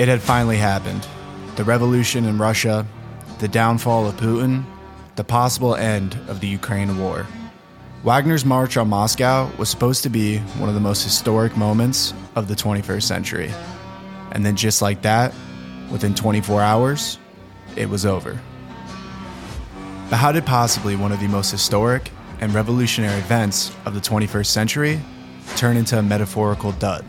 It had finally happened. The revolution in Russia, the downfall of Putin, the possible end of the Ukraine war. Wagner's march on Moscow was supposed to be one of the most historic moments of the 21st century. And then, just like that, within 24 hours, it was over. But how did possibly one of the most historic and revolutionary events of the 21st century turn into a metaphorical dud?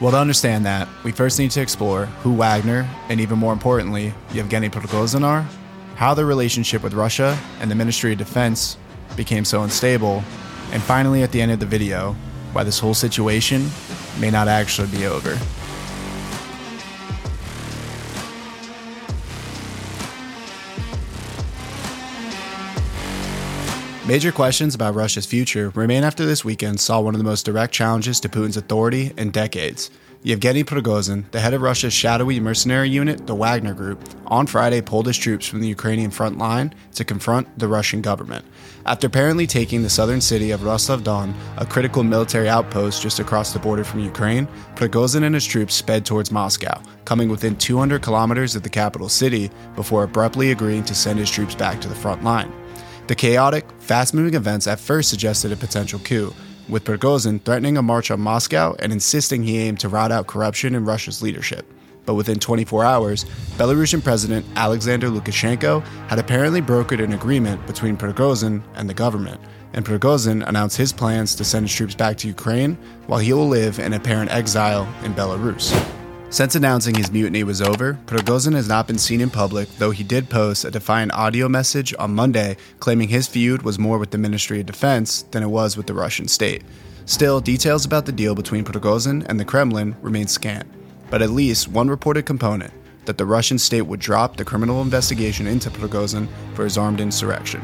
Well, to understand that, we first need to explore who Wagner, and even more importantly, Yevgeny Prigozhin are, how their relationship with Russia and the Ministry of Defense became so unstable, and finally, at the end of the video, why this whole situation may not actually be over. Major questions about Russia's future remain after this weekend saw one of the most direct challenges to Putin's authority in decades. Yevgeny Prigozhin, the head of Russia's shadowy mercenary unit, the Wagner Group, on Friday pulled his troops from the Ukrainian front line to confront the Russian government. After apparently taking the southern city of Rostov-Don, a critical military outpost just across the border from Ukraine, Prigozhin and his troops sped towards Moscow, coming within 200 kilometers of the capital city before abruptly agreeing to send his troops back to the front line. The chaotic, fast moving events at first suggested a potential coup, with Prigozhin threatening a march on Moscow and insisting he aimed to rout out corruption in Russia's leadership. But within 24 hours, Belarusian President Alexander Lukashenko had apparently brokered an agreement between Prigozhin and the government, and Prigozhin announced his plans to send his troops back to Ukraine while he will live in apparent exile in Belarus. Since announcing his mutiny was over, Prigozhin has not been seen in public, though he did post a defiant audio message on Monday claiming his feud was more with the Ministry of Defense than it was with the Russian state. Still, details about the deal between Prigozhin and the Kremlin remain scant, but at least one reported component that the Russian state would drop the criminal investigation into Prigozhin for his armed insurrection.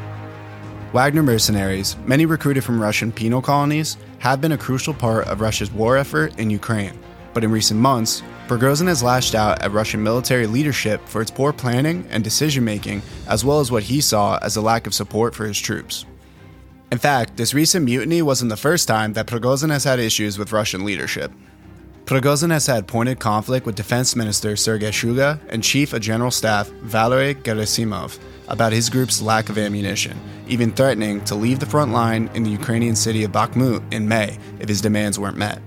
Wagner mercenaries, many recruited from Russian penal colonies, have been a crucial part of Russia's war effort in Ukraine. But in recent months, Prigozhin has lashed out at Russian military leadership for its poor planning and decision making, as well as what he saw as a lack of support for his troops. In fact, this recent mutiny wasn't the first time that Prigozhin has had issues with Russian leadership. Prigozhin has had pointed conflict with Defense Minister Sergei Shoigu and Chief of General Staff Valery Gerasimov about his group's lack of ammunition, even threatening to leave the front line in the Ukrainian city of Bakhmut in May if his demands weren't met.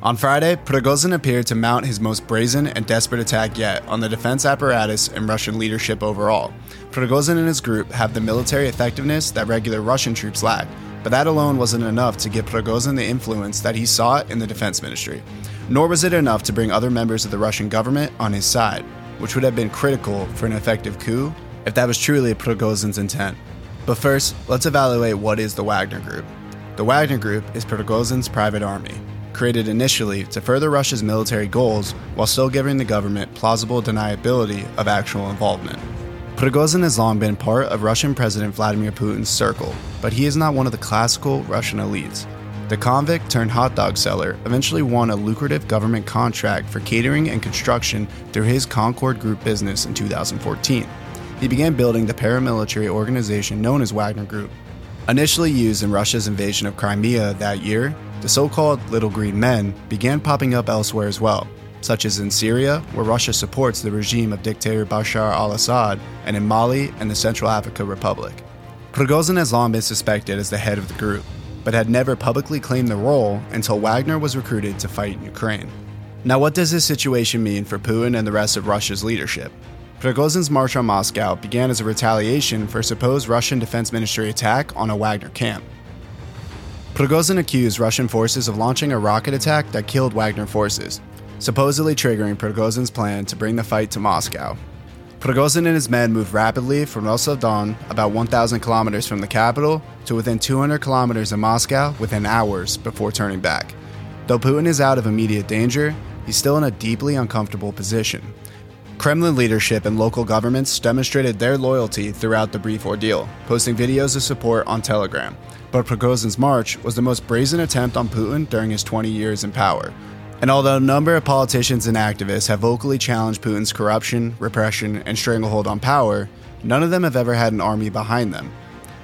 On Friday, Prigozhin appeared to mount his most brazen and desperate attack yet on the defense apparatus and Russian leadership overall. Prigozhin and his group have the military effectiveness that regular Russian troops lack, but that alone wasn't enough to give Prigozhin the influence that he sought in the defense ministry. Nor was it enough to bring other members of the Russian government on his side, which would have been critical for an effective coup if that was truly Prigozhin's intent. But first, let's evaluate what is the Wagner Group. The Wagner Group is Prigozhin's private army, created initially to further Russia's military goals while still giving the government plausible deniability of actual involvement. Prigozhin has long been part of Russian President Vladimir Putin's circle, but he is not one of the classical Russian elites. The convict turned hot dog seller eventually won a lucrative government contract for catering and construction through his Concord Group business in 2014. He began building the paramilitary organization known as Wagner Group. Initially used in Russia's invasion of Crimea that year, the so called Little Green Men began popping up elsewhere as well, such as in Syria, where Russia supports the regime of dictator Bashar al Assad, and in Mali and the Central Africa Republic. Prigozhin has long been suspected as the head of the group, but had never publicly claimed the role until Wagner was recruited to fight in Ukraine. Now, what does this situation mean for Putin and the rest of Russia's leadership? Prigozhin's march on Moscow began as a retaliation for a supposed Russian Defense Ministry attack on a Wagner camp. Prigozhin accused Russian forces of launching a rocket attack that killed Wagner forces, supposedly triggering Prigozhin's plan to bring the fight to Moscow. Prigozhin and his men moved rapidly from Rostov-Don, about 1,000 kilometers from the capital, to within 200 kilometers of Moscow within hours before turning back. Though Putin is out of immediate danger, he's still in a deeply uncomfortable position. Kremlin leadership and local governments demonstrated their loyalty throughout the brief ordeal, posting videos of support on Telegram. But Prigozhin's march was the most brazen attempt on Putin during his 20 years in power. And although a number of politicians and activists have vocally challenged Putin's corruption, repression, and stranglehold on power, none of them have ever had an army behind them.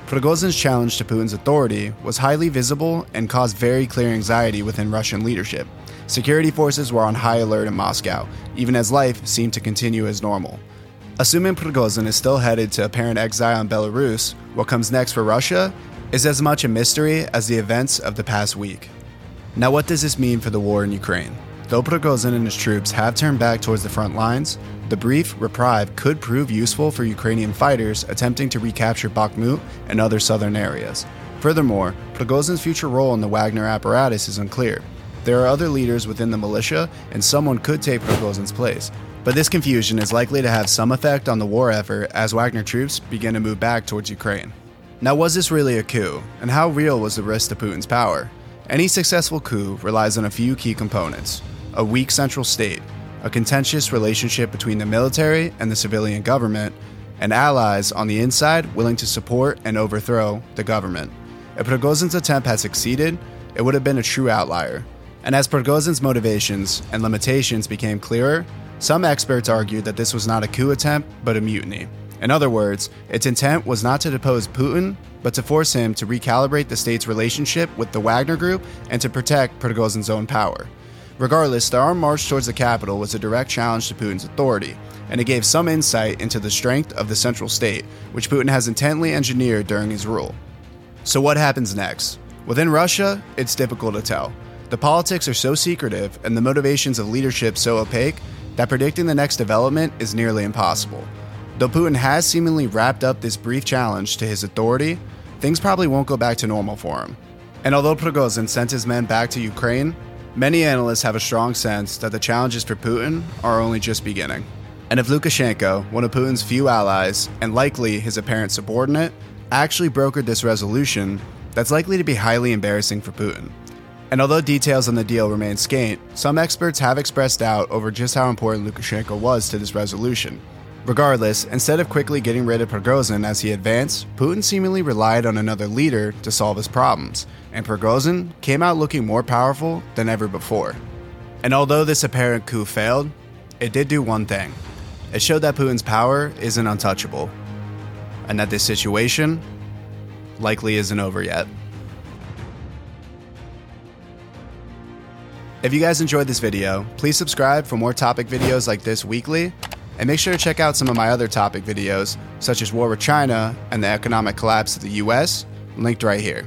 Prigozhin's challenge to Putin's authority was highly visible and caused very clear anxiety within Russian leadership. Security forces were on high alert in Moscow, even as life seemed to continue as normal. Assuming Prigozhin is still headed to apparent exile in Belarus, what comes next for Russia is as much a mystery as the events of the past week. Now, what does this mean for the war in Ukraine? Though Prigozhin and his troops have turned back towards the front lines, the brief reprieve could prove useful for Ukrainian fighters attempting to recapture Bakhmut and other southern areas. Furthermore, Prigozhin's future role in the Wagner apparatus is unclear. There are other leaders within the militia, and someone could take Prigozhin's place. But this confusion is likely to have some effect on the war effort as Wagner troops begin to move back towards Ukraine. Now, was this really a coup, and how real was the risk to Putin's power? Any successful coup relies on a few key components a weak central state, a contentious relationship between the military and the civilian government, and allies on the inside willing to support and overthrow the government. If Prigozhin's attempt had succeeded, it would have been a true outlier. And as Prigozhin's motivations and limitations became clearer, some experts argued that this was not a coup attempt, but a mutiny. In other words, its intent was not to depose Putin, but to force him to recalibrate the state's relationship with the Wagner Group and to protect Prigozhin's own power. Regardless, the armed march towards the capital was a direct challenge to Putin's authority, and it gave some insight into the strength of the central state, which Putin has intently engineered during his rule. So, what happens next? Within Russia, it's difficult to tell. The politics are so secretive and the motivations of leadership so opaque that predicting the next development is nearly impossible. Though Putin has seemingly wrapped up this brief challenge to his authority, things probably won't go back to normal for him. And although Prigozhin sent his men back to Ukraine, Many analysts have a strong sense that the challenges for Putin are only just beginning. And if Lukashenko, one of Putin's few allies, and likely his apparent subordinate, actually brokered this resolution, that's likely to be highly embarrassing for Putin. And although details on the deal remain scant, some experts have expressed doubt over just how important Lukashenko was to this resolution. Regardless, instead of quickly getting rid of Prigozhin as he advanced, Putin seemingly relied on another leader to solve his problems, and Prigozhin came out looking more powerful than ever before. And although this apparent coup failed, it did do one thing. It showed that Putin's power isn't untouchable, and that this situation likely isn't over yet. If you guys enjoyed this video, please subscribe for more topic videos like this weekly and make sure to check out some of my other topic videos, such as War with China and the economic collapse of the US, linked right here.